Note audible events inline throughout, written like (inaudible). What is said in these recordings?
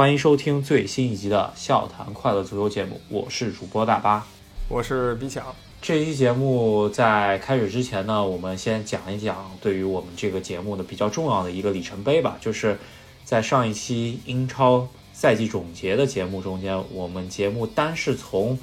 欢迎收听最新一集的《笑谈快乐足球》节目，我是主播大巴，我是比强。这一期节目在开始之前呢，我们先讲一讲对于我们这个节目的比较重要的一个里程碑吧，就是在上一期英超赛季总结的节目中间，我们节目单是从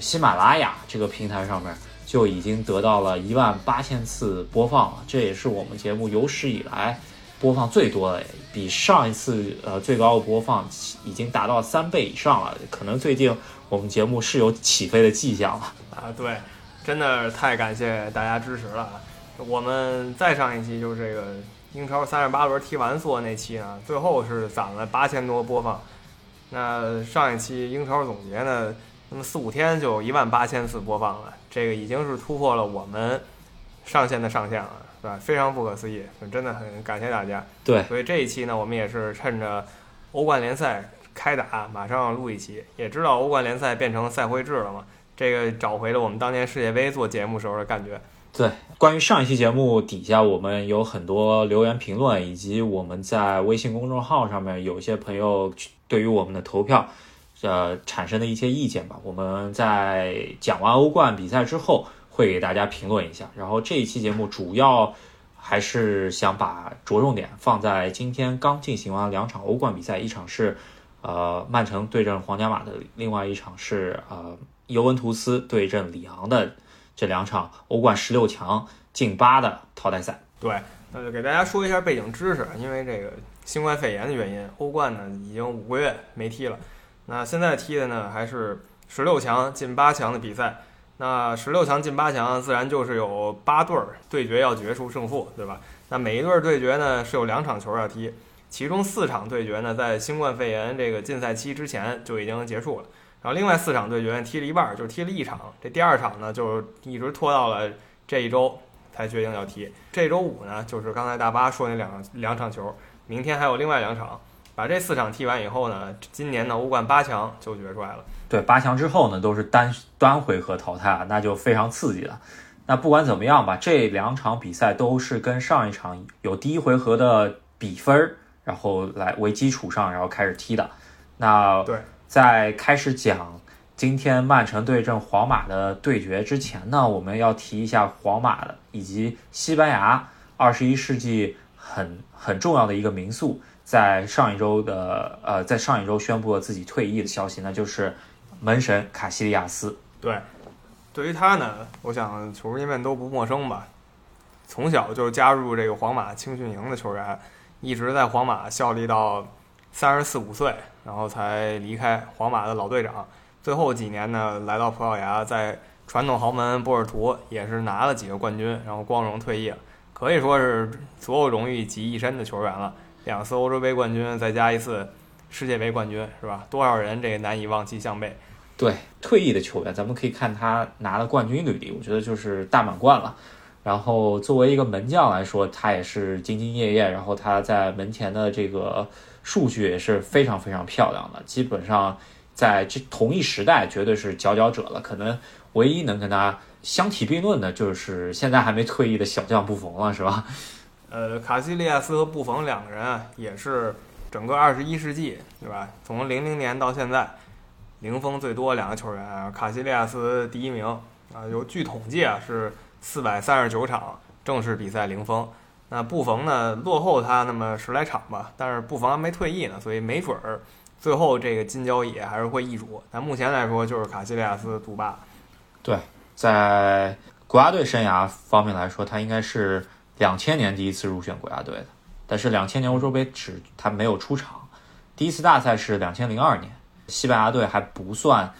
喜马拉雅这个平台上面就已经得到了一万八千次播放了，这也是我们节目有史以来。播放最多的，比上一次呃最高的播放已经达到三倍以上了。可能最近我们节目是有起飞的迹象了啊！对，真的太感谢大家支持了。我们再上一期就是这个英超三十八轮踢完做那期呢，最后是攒了八千多播放。那上一期英超总结呢，那么四五天就一万八千次播放了，这个已经是突破了我们上限的上限了。对吧，非常不可思议，真的很感谢大家。对，所以这一期呢，我们也是趁着欧冠联赛开打，马上要录一期。也知道欧冠联赛变成赛会制了嘛，这个找回了我们当年世界杯做节目时候的感觉。对，关于上一期节目底下，我们有很多留言评论，以及我们在微信公众号上面有一些朋友对于我们的投票，呃，产生的一些意见吧。我们在讲完欧冠比赛之后。会给大家评论一下，然后这一期节目主要还是想把着重点放在今天刚进行完两场欧冠比赛，一场是呃曼城对阵皇家马德里，另外一场是呃尤文图斯对阵里昂的这两场欧冠十六强进八的淘汰赛。对，那就给大家说一下背景知识，因为这个新冠肺炎的原因，欧冠呢已经五个月没踢了，那现在踢的呢还是十六强进八强的比赛。那十六强进八强，自然就是有八对儿对决要决出胜负，对吧？那每一对儿对决呢是有两场球要踢，其中四场对决呢在新冠肺炎这个禁赛期之前就已经结束了，然后另外四场对决踢了一半，就踢了一场，这第二场呢就一直拖到了这一周才决定要踢。这周五呢就是刚才大巴说那两两场球，明天还有另外两场，把这四场踢完以后呢，今年的欧冠八强就决出来了。对八强之后呢，都是单单回合淘汰啊，那就非常刺激了。那不管怎么样吧，这两场比赛都是跟上一场有第一回合的比分，然后来为基础上，然后开始踢的。那对，在开始讲今天曼城对阵皇马的对决之前呢，我们要提一下皇马的以及西班牙二十一世纪很很重要的一个民宿，在上一周的呃，在上一周宣布了自己退役的消息，那就是。门神卡西利亚斯，对，对于他呢，我想球迷们都不陌生吧。从小就加入这个皇马青训营的球员，一直在皇马效力到三十四五岁，然后才离开皇马的老队长。最后几年呢，来到葡萄牙，在传统豪门波尔图也是拿了几个冠军，然后光荣退役了，可以说是所有荣誉集一身的球员了。两次欧洲杯冠军，再加一次世界杯冠军，是吧？多少人这个难以望其项背。对退役的球员，咱们可以看他拿了冠军履历，我觉得就是大满贯了。然后作为一个门将来说，他也是兢兢业业，然后他在门前的这个数据也是非常非常漂亮的。基本上在这同一时代，绝对是佼佼者了。可能唯一能跟他相提并论的，就是现在还没退役的小将布冯了，是吧？呃，卡西利亚斯和布冯两个人啊，也是整个二十一世纪，对吧？从零零年到现在。零封最多两个球员啊，卡西利亚斯第一名啊，有据统计啊是四百三十九场正式比赛零封。那布冯呢落后他那么十来场吧，但是布冯还没退役呢，所以没准儿最后这个金交椅还是会易主。但目前来说就是卡西利亚斯独霸。对，在国家队生涯方面来说，他应该是两千年第一次入选国家队的，但是两千年欧洲杯只他没有出场，第一次大赛是两千零二年。西班牙队还不算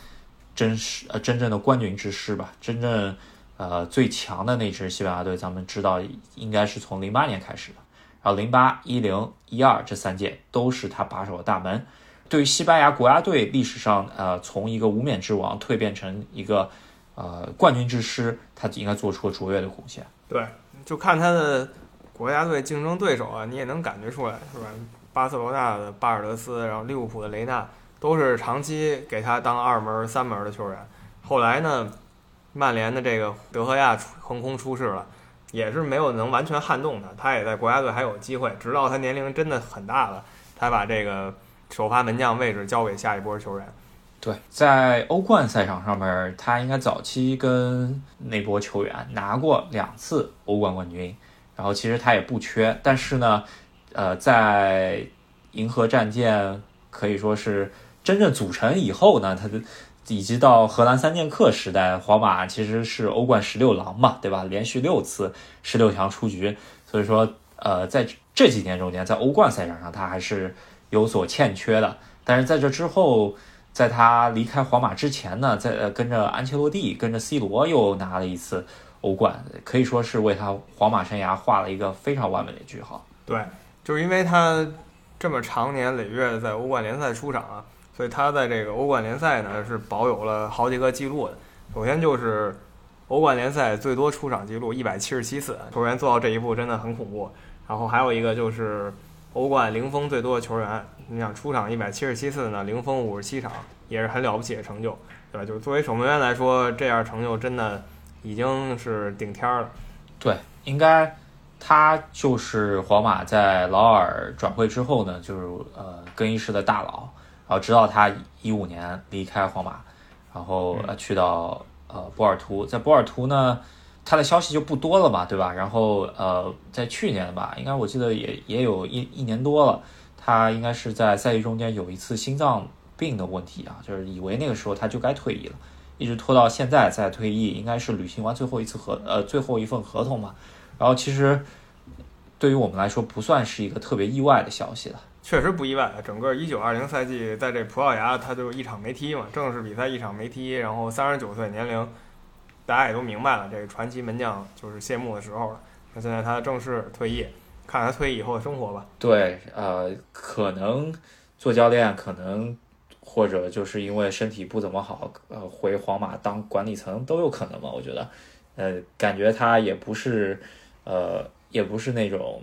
真实呃真正的冠军之师吧？真正呃最强的那支西班牙队，咱们知道应该是从零八年开始的。然后零八、一零、一二这三届都是他把守的大门。对于西班牙国家队历史上呃从一个无冕之王蜕变成一个呃冠军之师，他应该做出了卓越的贡献。对，就看他的国家队竞争对手啊，你也能感觉出来，是吧？巴塞罗那的巴尔德斯，然后利物浦的雷纳。都是长期给他当二门、三门的球员。后来呢，曼联的这个德赫亚横空出世了，也是没有能完全撼动他。他也在国家队还有机会，直到他年龄真的很大了，才把这个首发门将位置交给下一波球员。对，在欧冠赛场上面，他应该早期跟那波球员拿过两次欧冠冠军，然后其实他也不缺，但是呢，呃，在银河战舰可以说是真正组成以后呢，他的以及到荷兰三剑客时代，皇马其实是欧冠十六郎嘛，对吧？连续六次十六强出局，所以说，呃，在这几年中间，在欧冠赛场上他还是有所欠缺的，但是在这之后。在他离开皇马之前呢，在呃跟着安切洛蒂、跟着 C 罗又拿了一次欧冠，可以说是为他皇马生涯画了一个非常完美的句号。对，就是因为他这么长年累月在欧冠联赛出场啊，所以他在这个欧冠联赛呢是保有了好几个记录的。首先就是欧冠联赛最多出场记录一百七十七次，球员做到这一步真的很恐怖。然后还有一个就是欧冠零封最多的球员。你想出场一百七十七次呢，零封五十七场，也是很了不起的成就，对吧？就是作为守门员来说，这样成就真的已经是顶天了。对，应该他就是皇马在劳尔转会之后呢，就是呃更衣室的大佬，然后直到他一五年离开皇马，然后呃去到呃波尔图，在波尔图呢，他的消息就不多了嘛，对吧？然后呃在去年吧，应该我记得也也有一一年多了。他应该是在赛季中间有一次心脏病的问题啊，就是以为那个时候他就该退役了，一直拖到现在再退役，应该是履行完最后一次合呃最后一份合同嘛。然后其实对于我们来说不算是一个特别意外的消息了，确实不意外。整个一九二零赛季在这葡萄牙他就一场没踢嘛，正式比赛一场没踢，然后三十九岁年龄，大家也都明白了，这个传奇门将就是谢幕的时候了。那现在他正式退役。看他退役以后的生活吧。对，呃，可能做教练，可能或者就是因为身体不怎么好，呃，回皇马当管理层都有可能吧。我觉得，呃，感觉他也不是，呃，也不是那种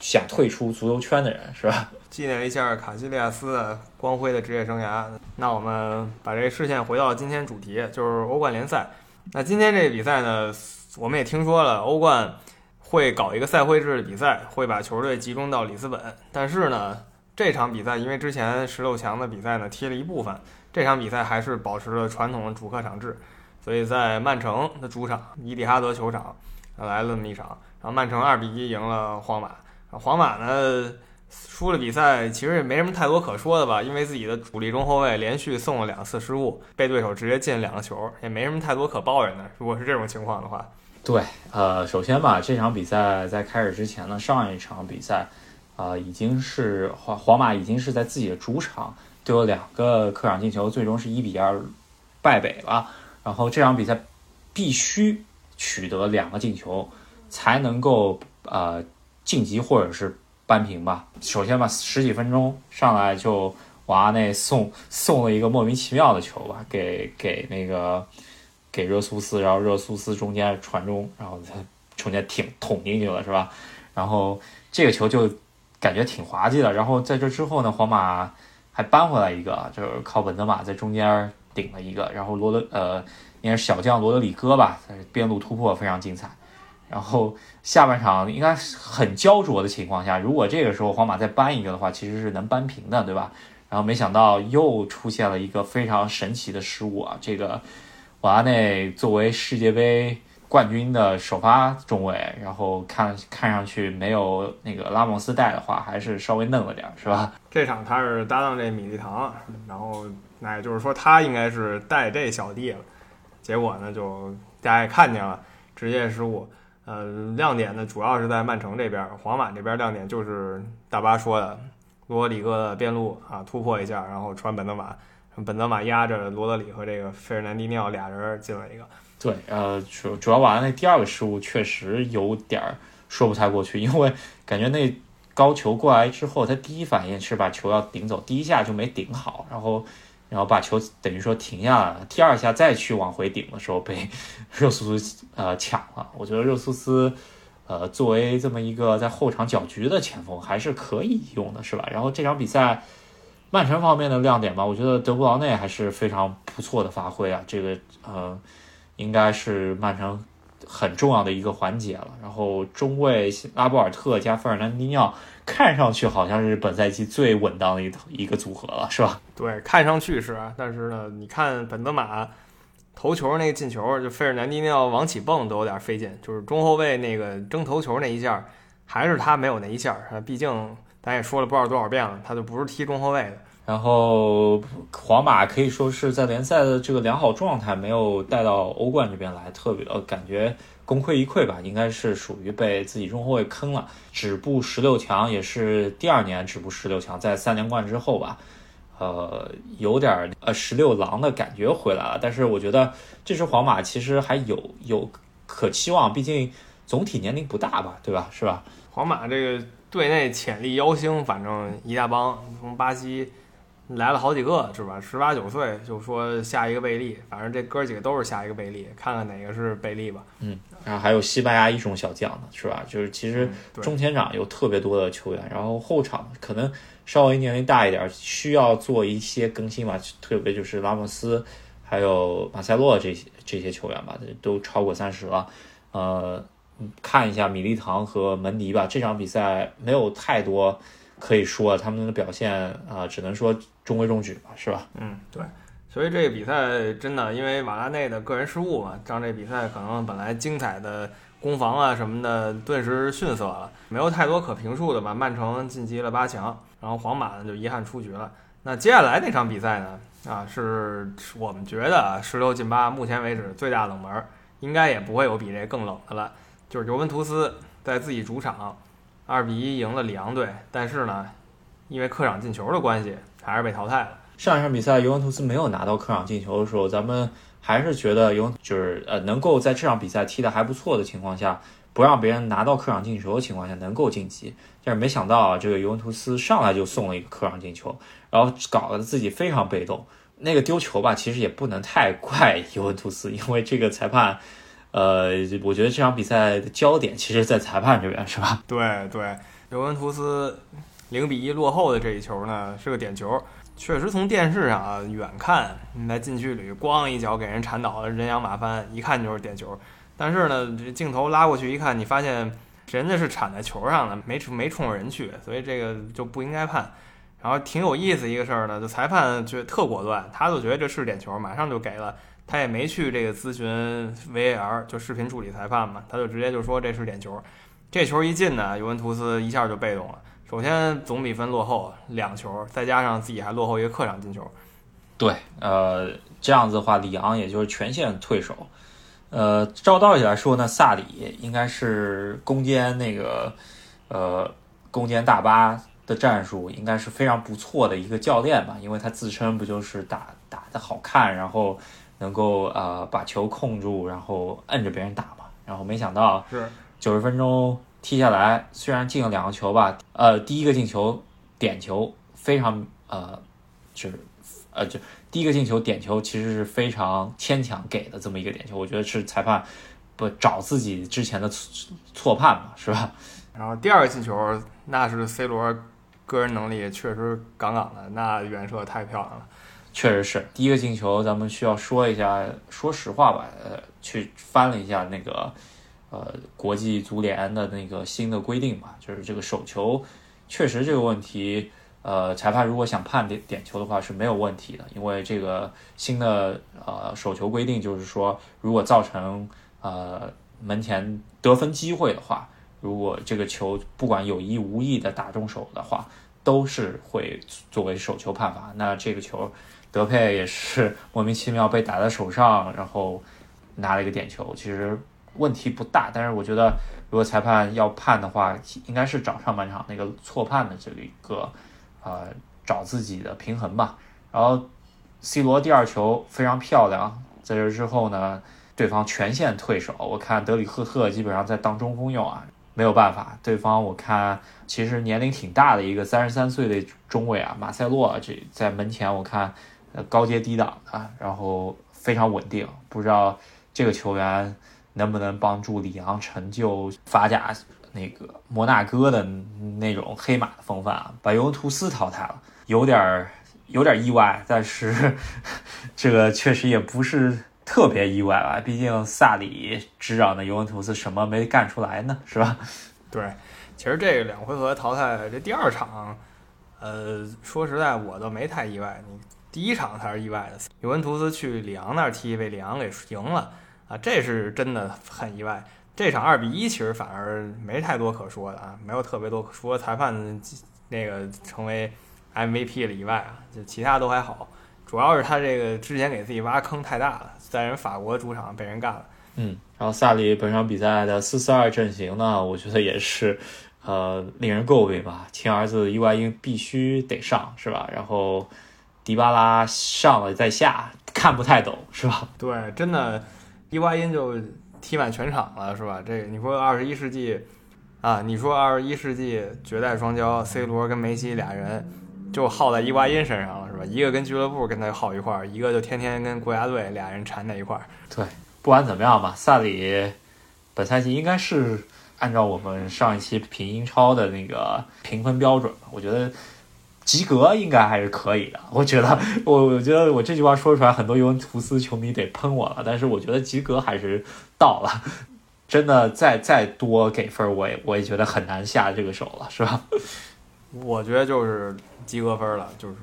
想退出足球圈的人，是吧？(laughs) 纪念一下卡西利亚斯的光辉的职业生涯。那我们把这个视线回到今天主题，就是欧冠联赛。那今天这个比赛呢，我们也听说了欧冠。会搞一个赛会制的比赛，会把球队集中到里斯本。但是呢，这场比赛因为之前十六强的比赛呢踢了一部分，这场比赛还是保持了传统的主客场制，所以在曼城的主场伊蒂哈德球场来了这么一场，然后曼城二比一赢了皇马。皇马呢输了比赛，其实也没什么太多可说的吧，因为自己的主力中后卫连续送了两次失误，被对手直接进两个球，也没什么太多可抱怨的。如果是这种情况的话。对，呃，首先吧，这场比赛在开始之前呢，上一场比赛，啊，已经是皇皇马已经是在自己的主场丢了两个客场进球，最终是一比二败北了。然后这场比赛必须取得两个进球才能够呃晋级或者是扳平吧。首先吧，十几分钟上来就瓦内送送了一个莫名其妙的球吧，给给那个。给热苏斯，然后热苏斯中间传中，然后他中间挺捅进去了，是吧？然后这个球就感觉挺滑稽的。然后在这之后呢，皇马还扳回来一个，就是靠本泽马在中间顶了一个，然后罗德呃应该是小将罗德里戈吧，边路突破非常精彩。然后下半场应该很焦灼的情况下，如果这个时候皇马再扳一个的话，其实是能扳平的，对吧？然后没想到又出现了一个非常神奇的失误啊，这个。瓦内作为世界杯冠军的首发中卫，然后看看上去没有那个拉莫斯带的话，还是稍微嫩了点，是吧？这场他是搭档这米利唐，然后那也就是说他应该是带这小弟了。结果呢，就大家也看见了，直接失误。呃，亮点呢主要是在曼城这边，皇马这边亮点就是大巴说的罗里戈的边路啊突破一下，然后传本泽马。本泽马压着罗德里和这个费尔南迪尼奥俩人进了一个。对，呃，主主要瓦那第二个失误确实有点说不太过去，因为感觉那高球过来之后，他第一反应是把球要顶走，第一下就没顶好，然后然后把球等于说停下来了，第二下再去往回顶的时候被 (laughs) 热苏斯呃抢了。我觉得热苏斯呃作为这么一个在后场搅局的前锋还是可以用的，是吧？然后这场比赛。曼城方面的亮点吧，我觉得德布劳内还是非常不错的发挥啊。这个呃，应该是曼城很重要的一个环节了。然后中卫拉波尔特加费尔南迪尼奥，看上去好像是本赛季最稳当的一一个组合了，是吧？对，看上去是，但是呢，你看本泽马头球那个进球，就费尔南迪尼奥往起蹦都有点费劲，就是中后卫那个争头球那一下，还是他没有那一下啊。毕竟咱也说了不知道多少遍了，他就不是踢中后卫的。然后皇马可以说是在联赛的这个良好状态没有带到欧冠这边来，特别呃感觉功亏一篑吧，应该是属于被自己中后卫坑了。止步十六强也是第二年止步十六强，在三连冠之后吧，呃有点呃十六郎的感觉回来了。但是我觉得这支皇马其实还有有可期望，毕竟总体年龄不大吧，对吧？是吧？皇马这个队内潜力妖星，反正一大帮，从巴西。来了好几个是吧？十八九岁就说下一个贝利，反正这哥几个都是下一个贝利，看看哪个是贝利吧。嗯，然后还有西班牙一种小将呢，是吧？就是其实中前场有特别多的球员，然后后场可能稍微年龄大一点，需要做一些更新吧。特别就是拉莫斯，还有马塞洛这些这些球员吧，都超过三十了。呃，看一下米利唐和门迪吧，这场比赛没有太多。可以说他们的表现啊，只能说中规中矩吧，是吧？嗯，对。所以这个比赛真的，因为瓦拉内的个人失误嘛，让这比赛可能本来精彩的攻防啊什么的，顿时逊色了，没有太多可评述的吧。曼城晋级了八强，然后皇马呢就遗憾出局了。那接下来那场比赛呢，啊，是我们觉得十六进八，目前为止最大冷门，应该也不会有比这更冷的了，就是尤文图斯在自己主场。二比一赢了里昂队，但是呢，因为客场进球的关系，还是被淘汰了。上一场比赛尤文图斯没有拿到客场进球的时候，咱们还是觉得尤就是呃能够在这场比赛踢得还不错的情况下，不让别人拿到客场进球的情况下能够晋级。但是没想到啊，这个尤文图斯上来就送了一个客场进球，然后搞得自己非常被动。那个丢球吧，其实也不能太怪 (laughs) 尤文图斯，因为这个裁判。呃，我觉得这场比赛的焦点其实，在裁判这边，是吧？对 (laughs) 对，尤文图斯零比一落后的这一球呢，是个点球。确实，从电视上啊远看，你在禁区里咣一脚给人铲倒了，人仰马翻，一看就是点球。但是呢，这镜头拉过去一看，你发现人家是铲在球上的，没没冲着人去，所以这个就不应该判。然后挺有意思一个事儿呢，就裁判觉得特果断，他就觉得这是点球，马上就给了。他也没去这个咨询 VAR，就视频助理裁判嘛，他就直接就说这是点球。这球一进呢，尤文图斯一下就被动了。首先总比分落后两球，再加上自己还落后一个客场进球。对，呃，这样子的话，里昂也就是全线退守。呃，照道理来说呢，萨里应该是攻坚那个呃攻坚大巴的战术，应该是非常不错的一个教练吧，因为他自称不就是打打的好看，然后。能够呃把球控住，然后摁着别人打嘛，然后没想到是九十分钟踢下来，虽然进了两个球吧，呃，第一个进球点球非常呃，就是呃就第一个进球点球其实是非常牵强给的这么一个点球，我觉得是裁判不找自己之前的错错判嘛，是吧？然后第二个进球那是 C 罗个人能力确实杠杠的，那远射太漂亮了。确实是第一个进球，咱们需要说一下。说实话吧，呃，去翻了一下那个，呃，国际足联的那个新的规定吧，就是这个手球，确实这个问题，呃，裁判如果想判点点球的话是没有问题的，因为这个新的呃手球规定就是说，如果造成呃门前得分机会的话，如果这个球不管有意无意的打中手的话，都是会作为手球判罚。那这个球。德佩也是莫名其妙被打在手上，然后拿了一个点球，其实问题不大。但是我觉得，如果裁判要判的话，应该是找上半场那个错判的这个一个，呃，找自己的平衡吧。然后 C 罗第二球非常漂亮，在这之后呢，对方全线退守。我看德里赫特基本上在当中锋用啊，没有办法。对方我看其实年龄挺大的一个三十三岁的中卫啊，马塞洛这在门前我看。呃，高阶低档的，然后非常稳定，不知道这个球员能不能帮助里昂成就法甲那个摩纳哥的那种黑马的风范啊？把尤文图斯淘汰了，有点儿有点意外，但是 (laughs) 这个确实也不是特别意外吧，毕竟萨里执掌的尤文图斯什么没干出来呢，是吧？对，其实这个两回合淘汰这第二场，呃，说实在我倒没太意外。你第一场才是意外的，尤文图斯去里昂那儿踢，被里昂给赢了啊，这是真的很意外。这场二比一其实反而没太多可说的啊，没有特别多可说。裁判那个成为 MVP 了以外啊，就其他都还好。主要是他这个之前给自己挖坑太大了，在人法国主场被人干了。嗯，然后萨里本场比赛的四四二阵型呢，我觉得也是，呃，令人诟病吧。亲儿子伊瓜因必须得上，是吧？然后迪巴拉上了再下，看不太懂，是吧？(laughs) 对，真的，伊瓜因就踢满全场了，是吧？这个你说二十一世纪啊，你说二十一世纪绝代双骄，C 罗跟梅西俩人就耗在伊瓜因身上了，是吧？一个跟俱乐部跟他耗一块儿，一个就天天跟国家队俩人缠在一块儿。对。不管怎么样吧，萨里本赛季应该是按照我们上一期评英超的那个评分标准，我觉得及格应该还是可以的。我觉得，(laughs) 我我觉得我这句话说出来，很多尤文图斯球迷得喷我了，但是我觉得及格还是到了。(laughs) 真的，再再多给分，我也我也觉得很难下这个手了，是吧？我觉得就是及格分了，就是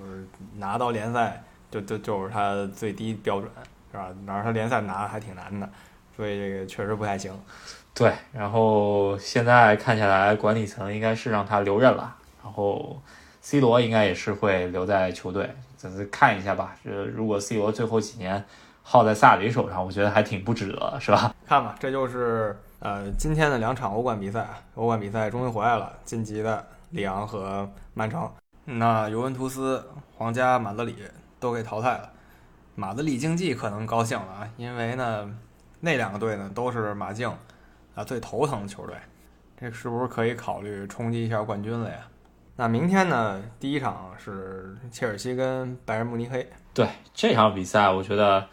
拿到联赛就就就是他最低标准。是吧？哪儿他联赛拿的还挺难的，所以这个确实不太行。对，然后现在看起来，管理层应该是让他留任了，然后 C 罗应该也是会留在球队，咱们看一下吧。这如果 C 罗最后几年耗在萨里手上，我觉得还挺不值得，是吧？看吧，这就是呃今天的两场欧冠比赛，欧冠比赛终于回来了，晋级的里昂和曼城，那尤文图斯、皇家马德里都给淘汰了。马德里竞技可能高兴了啊，因为呢，那两个队呢都是马竞啊最头疼的球队，这是不是可以考虑冲击一下冠军了呀？那明天呢，第一场是切尔西跟拜仁慕尼黑。对这场比赛，我觉得，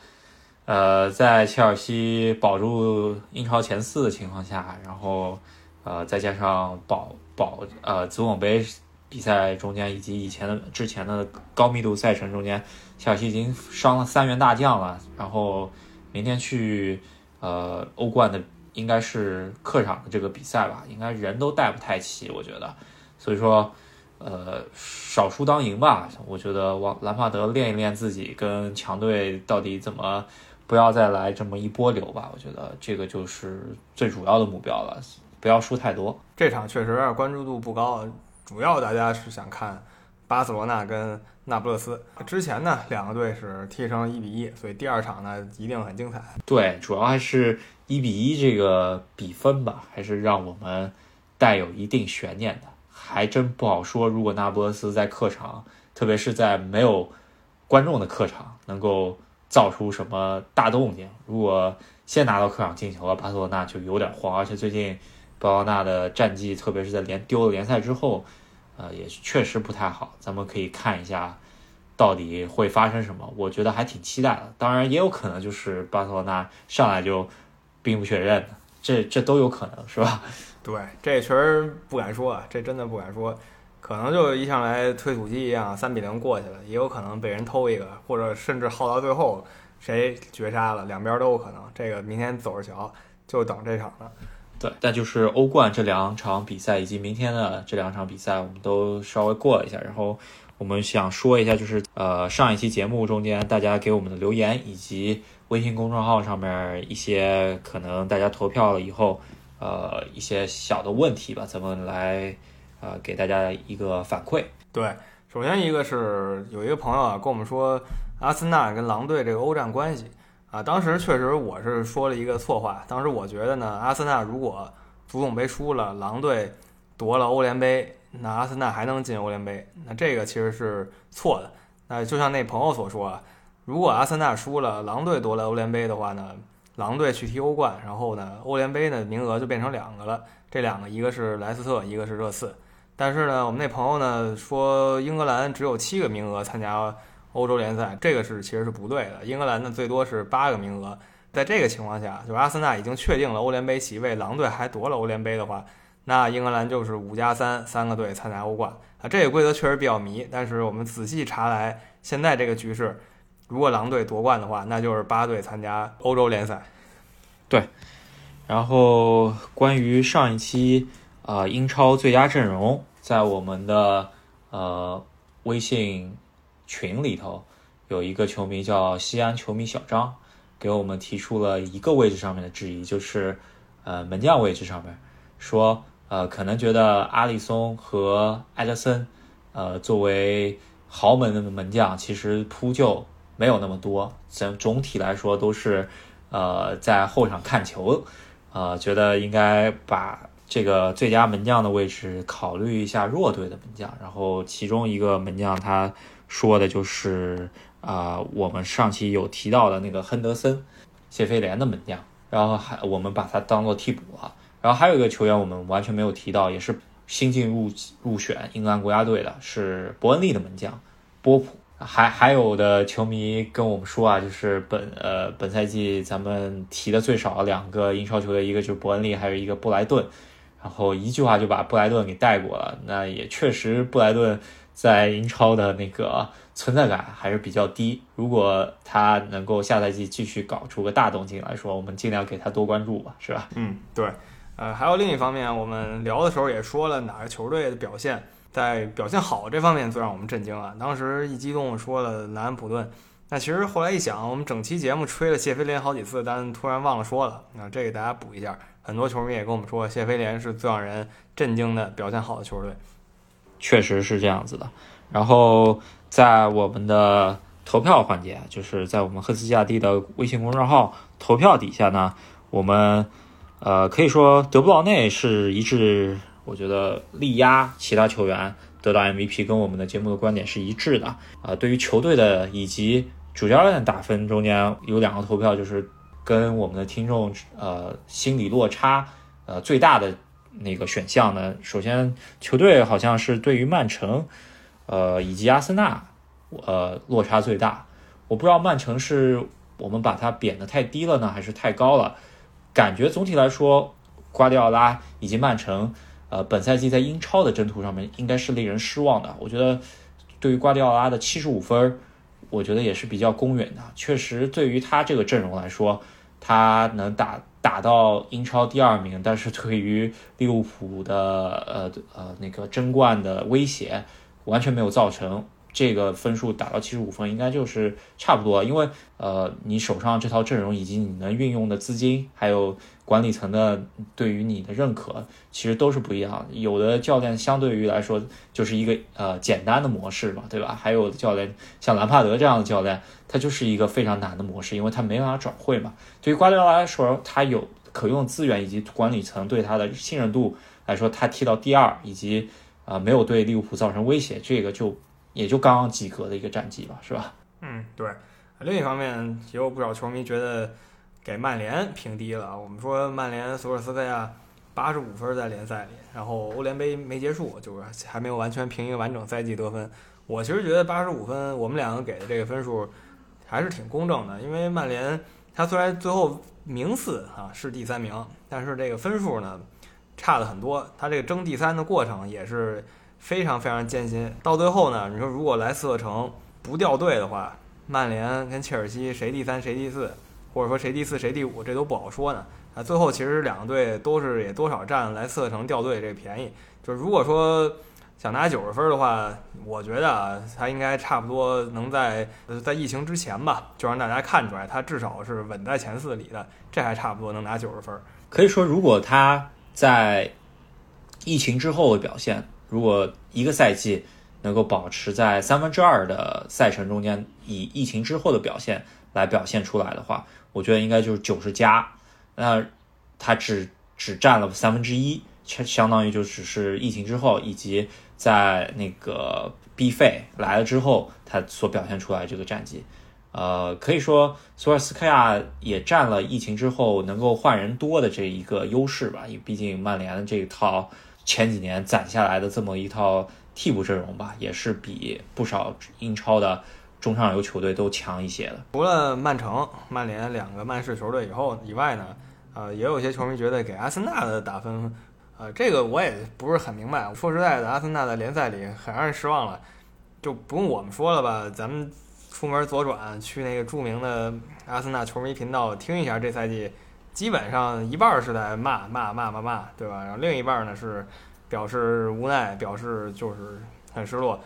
呃，在切尔西保住英超前四的情况下，然后呃再加上保保呃足总杯比赛中间以及以前的之前的高密度赛程中间。切尔西已经伤了三员大将了，然后明天去呃欧冠的应该是客场的这个比赛吧，应该人都带不太齐，我觉得，所以说呃少输当赢吧，我觉得往兰帕德练一练自己跟强队到底怎么不要再来这么一波流吧，我觉得这个就是最主要的目标了，不要输太多。这场确实关注度不高，主要大家是想看巴塞罗那跟。那不勒斯之前呢，两个队是踢成一比一，所以第二场呢一定很精彩。对，主要还是一比一这个比分吧，还是让我们带有一定悬念的，还真不好说。如果那不勒斯在客场，特别是在没有观众的客场，能够造出什么大动静。如果先拿到客场进球了，巴塞罗那就有点慌。而且最近巴塞罗那的战绩，特别是在连丢了联赛之后。呃，也确实不太好，咱们可以看一下，到底会发生什么。我觉得还挺期待的。当然，也有可能就是巴塞罗那上来就兵不血刃的，这这都有可能是吧？(laughs) 对，这确实不敢说啊，这真的不敢说。可能就一上来推土机一样，三比零过去了，也有可能被人偷一个，或者甚至耗到最后谁绝杀了，两边都有可能。这个明天走着瞧，就等这场了。对，但就是欧冠这两场比赛以及明天的这两场比赛，我们都稍微过了一下。然后我们想说一下，就是呃上一期节目中间大家给我们的留言，以及微信公众号上面一些可能大家投票了以后，呃一些小的问题吧，咱们来呃给大家一个反馈。对，首先一个是有一个朋友啊跟我们说，阿森纳跟狼队这个欧战关系。啊，当时确实我是说了一个错话。当时我觉得呢，阿森纳如果足总杯输了，狼队夺了欧联杯，那阿森纳还能进欧联杯。那这个其实是错的。那就像那朋友所说啊，如果阿森纳输了，狼队夺了欧联杯的话呢，狼队去踢欧冠，然后呢，欧联杯的名额就变成两个了。这两个一个是莱斯特，一个是热刺。但是呢，我们那朋友呢说，英格兰只有七个名额参加。欧洲联赛这个是其实是不对的，英格兰呢最多是八个名额，在这个情况下，就是阿森纳已经确定了欧联杯席位，狼队还夺了欧联杯的话，那英格兰就是五加三三个队参加欧冠啊。这个规则确实比较迷，但是我们仔细查来，现在这个局势，如果狼队夺冠的话，那就是八队参加欧洲联赛。对然后关于上一期啊、呃英超最佳阵容，在我们的呃微信群里头有一个球迷叫西安球迷小张，给我们提出了一个位置上面的质疑，就是呃门将位置上面说呃可能觉得阿里松和埃德森呃作为豪门的门将，其实扑救没有那么多，整总体来说都是呃在后场看球。呃，觉得应该把这个最佳门将的位置考虑一下弱队的门将。然后其中一个门将他说的就是啊、我们上期有提到的那个亨德森，谢菲联的门将。然后还我们把他当做替补了。然后还有一个球员我们完全没有提到，也是新进入入选英格兰国家队的，是伯恩利的门将波普。还还有的球迷跟我们说啊，就是本呃本赛季咱们提的最少两个英超球队，一个就是伯恩利，还有一个布莱顿，然后一句话就把布莱顿给带过了。那也确实，布莱顿在英超的那个存在感还是比较低。如果他能够下赛季继续搞出个大动静来说，我们尽量给他多关注吧，是吧？嗯，对。呃，还有另一方面，我们聊的时候也说了哪个球队的表现在表现好这方面最让我们震惊啊。当时一激动说了南安普顿，那其实后来一想，我们整期节目吹了谢菲联好几次，但突然忘了说了。那这给大家补一下，很多球迷也跟我们说，谢菲联是最让人震惊的表现好的球队。确实是这样子的。然后在我们的投票环节，就是在我们赫斯基亚蒂的微信公众号投票底下呢，我们呃可以说德布劳内是一致，我觉得力压其他球员得到 MVP，跟我们的节目的观点是一致的。啊、对于球队的以及主教练打分中间有两个投票，就是跟我们的听众呃心理落差呃最大的那个选项呢，首先球队好像是对于曼城，呃以及阿森纳，呃落差最大。我不知道曼城是我们把它贬得太低了呢，还是太高了？感觉总体来说，瓜迪奥拉以及曼城，呃本赛季在英超的征途上面应该是令人失望的。我觉得对于瓜迪奥拉的七十五分，我觉得也是比较公允的。确实，对于他这个阵容来说，他能打打到英超第二名，但是对于利物浦的呃呃那个争冠的威胁完全没有造成。这个分数打到七十五分，应该就是差不多，因为呃，你手上这套阵容以及你能运用的资金，还有管理层的对于你的认可，其实都是不一样。有的教练相对于来说就是一个呃简单的模式嘛，对吧？还有的教练像兰帕德这样的教练，他就是一个非常难的模式，因为他没办法转会嘛。对于瓜迪奥拉来说，他有可用资源以及管理层对他的信任度来说，他踢到第二，以及啊、呃没有对利物浦造成威胁，这个就也就刚刚及格的一个战绩吧，是吧？嗯，对。另一方面，也有不少球迷觉得给曼联评低了。我们说曼联索尔斯克亚八十五分在联赛里，然后欧联杯没结束，就是还没有完全评一个完整赛季得分。我其实觉得八十五分，我们两个给的这个分数还是挺公正的，因为曼联他虽然最后名次啊是第三名，但是这个分数呢差的很多。他这个争第三的过程也是非常非常艰辛。到最后呢，你说如果莱斯特城不掉队的话，曼联跟切尔西谁第三谁第四，或者说谁第四谁第五，这都不好说呢。啊，最后其实两个队都是也多少占莱斯特城掉队这个便宜。就是如果说想拿九十分的话，我觉得啊，他应该差不多能在在疫情之前吧，就让大家看出来他至少是稳在前四里的，这还差不多能拿九十分。可以说，如果他在疫情之后的表现，如果一个赛季能够保持在三分之二的赛程中间，以疫情之后的表现来表现出来的话，我觉得应该就是九十加。那他只只占了三分之一，相当于就只是疫情之后以及在那个 B 费来了之后，他所表现出来这个战绩。呃，可以说索尔斯克亚也占了疫情之后能够换人多的这一个优势吧，因为毕竟曼联的这一套前几年攒下来的这么一套替补阵容吧，也是比不少英超的中上游球队都强一些的。除了曼城、曼联两个曼市球队以后以外呢，呃，也有些球迷觉得给阿森纳的打分，呃，这个我也不是很明白。说实在的，阿森纳在联赛里很让人失望了，就不用我们说了吧，咱们出门左转去那个著名的阿森纳球迷频道听一下，这赛季基本上一半是在骂骂骂骂骂，对吧？然后另一半呢是表示无奈，表示就是很失落。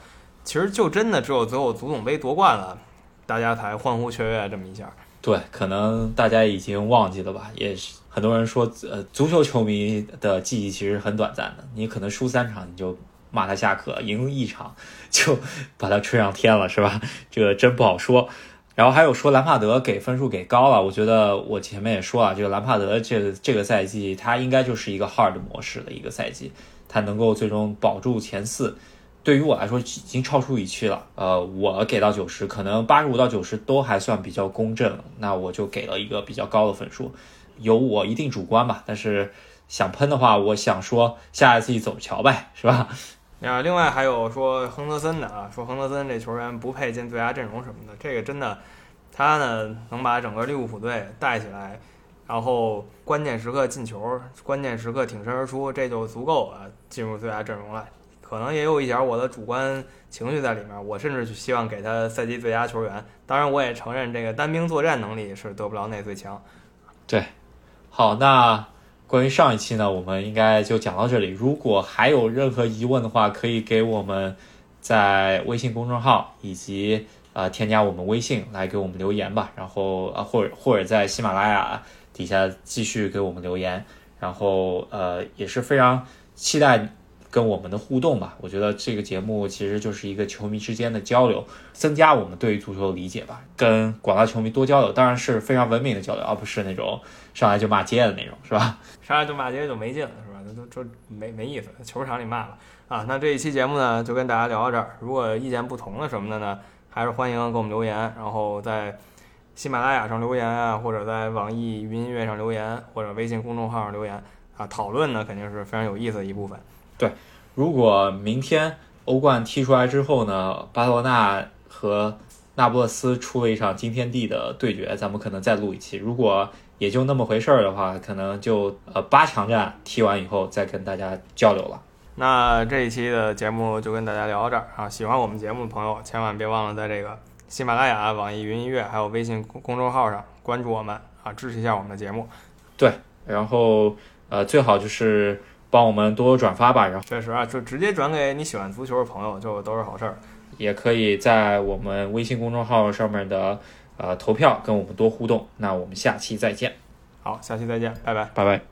其实就真的只有最后足总杯夺冠了，大家才欢呼雀跃这么一下。对，可能大家已经忘记了吧？也是很多人说，呃，足球球迷的记忆其实很短暂的。你可能输三场你就骂他下课，赢一场就把他吹上天了，是吧？这个真不好说。然后还有说兰帕德给分数给高了，我觉得我前面也说了，这个兰帕德这个这个赛季他应该就是一个 hard 模式的一个赛季，他能够最终保住前四。对于我来说已经超出预期了，呃，我给到九十，可能八十五到九十都还算比较公正，那我就给了一个比较高的分数，有我一定主观吧，但是想喷的话，我想说下一次走着瞧呗，是吧？啊，另外还有说亨德森的啊，说亨德森这球员不配进最佳阵容什么的，这个真的，他呢能把整个利物浦队带起来，然后关键时刻进球，关键时刻挺身而出，这就足够啊进入最佳阵容了。可能也有一点我的主观情绪在里面，我甚至希望给他赛季最佳球员。当然，我也承认这个单兵作战能力是得不着那最强。对，好，那关于上一期呢，我们应该就讲到这里。如果还有任何疑问的话，可以给我们在微信公众号以及呃添加我们微信来给我们留言吧。然后啊，或者或者在喜马拉雅底下继续给我们留言。然后呃，也是非常期待。跟我们的互动吧，我觉得这个节目其实就是一个球迷之间的交流，增加我们对于足球的理解吧。跟广大球迷多交流，当然是非常文明的交流，而不是那种上来就骂街的那种，是吧？(laughs) 上来就骂街就没劲了，是吧？那都这没没意思，球场里骂了啊。那这一期节目呢，就跟大家聊到这儿。如果意见不同的什么的呢，还是欢迎给我们留言，然后在喜马拉雅上留言啊，或者在网易云音乐上留言，或者微信公众号上留言啊。讨论呢，肯定是非常有意思的一部分。对，如果明天欧冠踢出来之后呢，巴塞罗那和那不勒斯出了一场惊天地的对决，咱们可能再录一期。如果也就那么回事儿的话，可能就呃八强战踢完以后再跟大家交流了。那这一期的节目就跟大家聊到这儿啊！喜欢我们节目的朋友，千万别忘了在这个喜马拉雅、网易云音乐还有微信公公众号上关注我们啊，支持一下我们的节目。对，然后呃最好就是。帮我们多多转发吧，然后确实啊，就直接转给你喜欢足球的朋友，就都是好事儿。也可以在我们微信公众号上面的呃投票跟我们多互动。那我们下期再见。好，下期再见，拜拜，拜拜。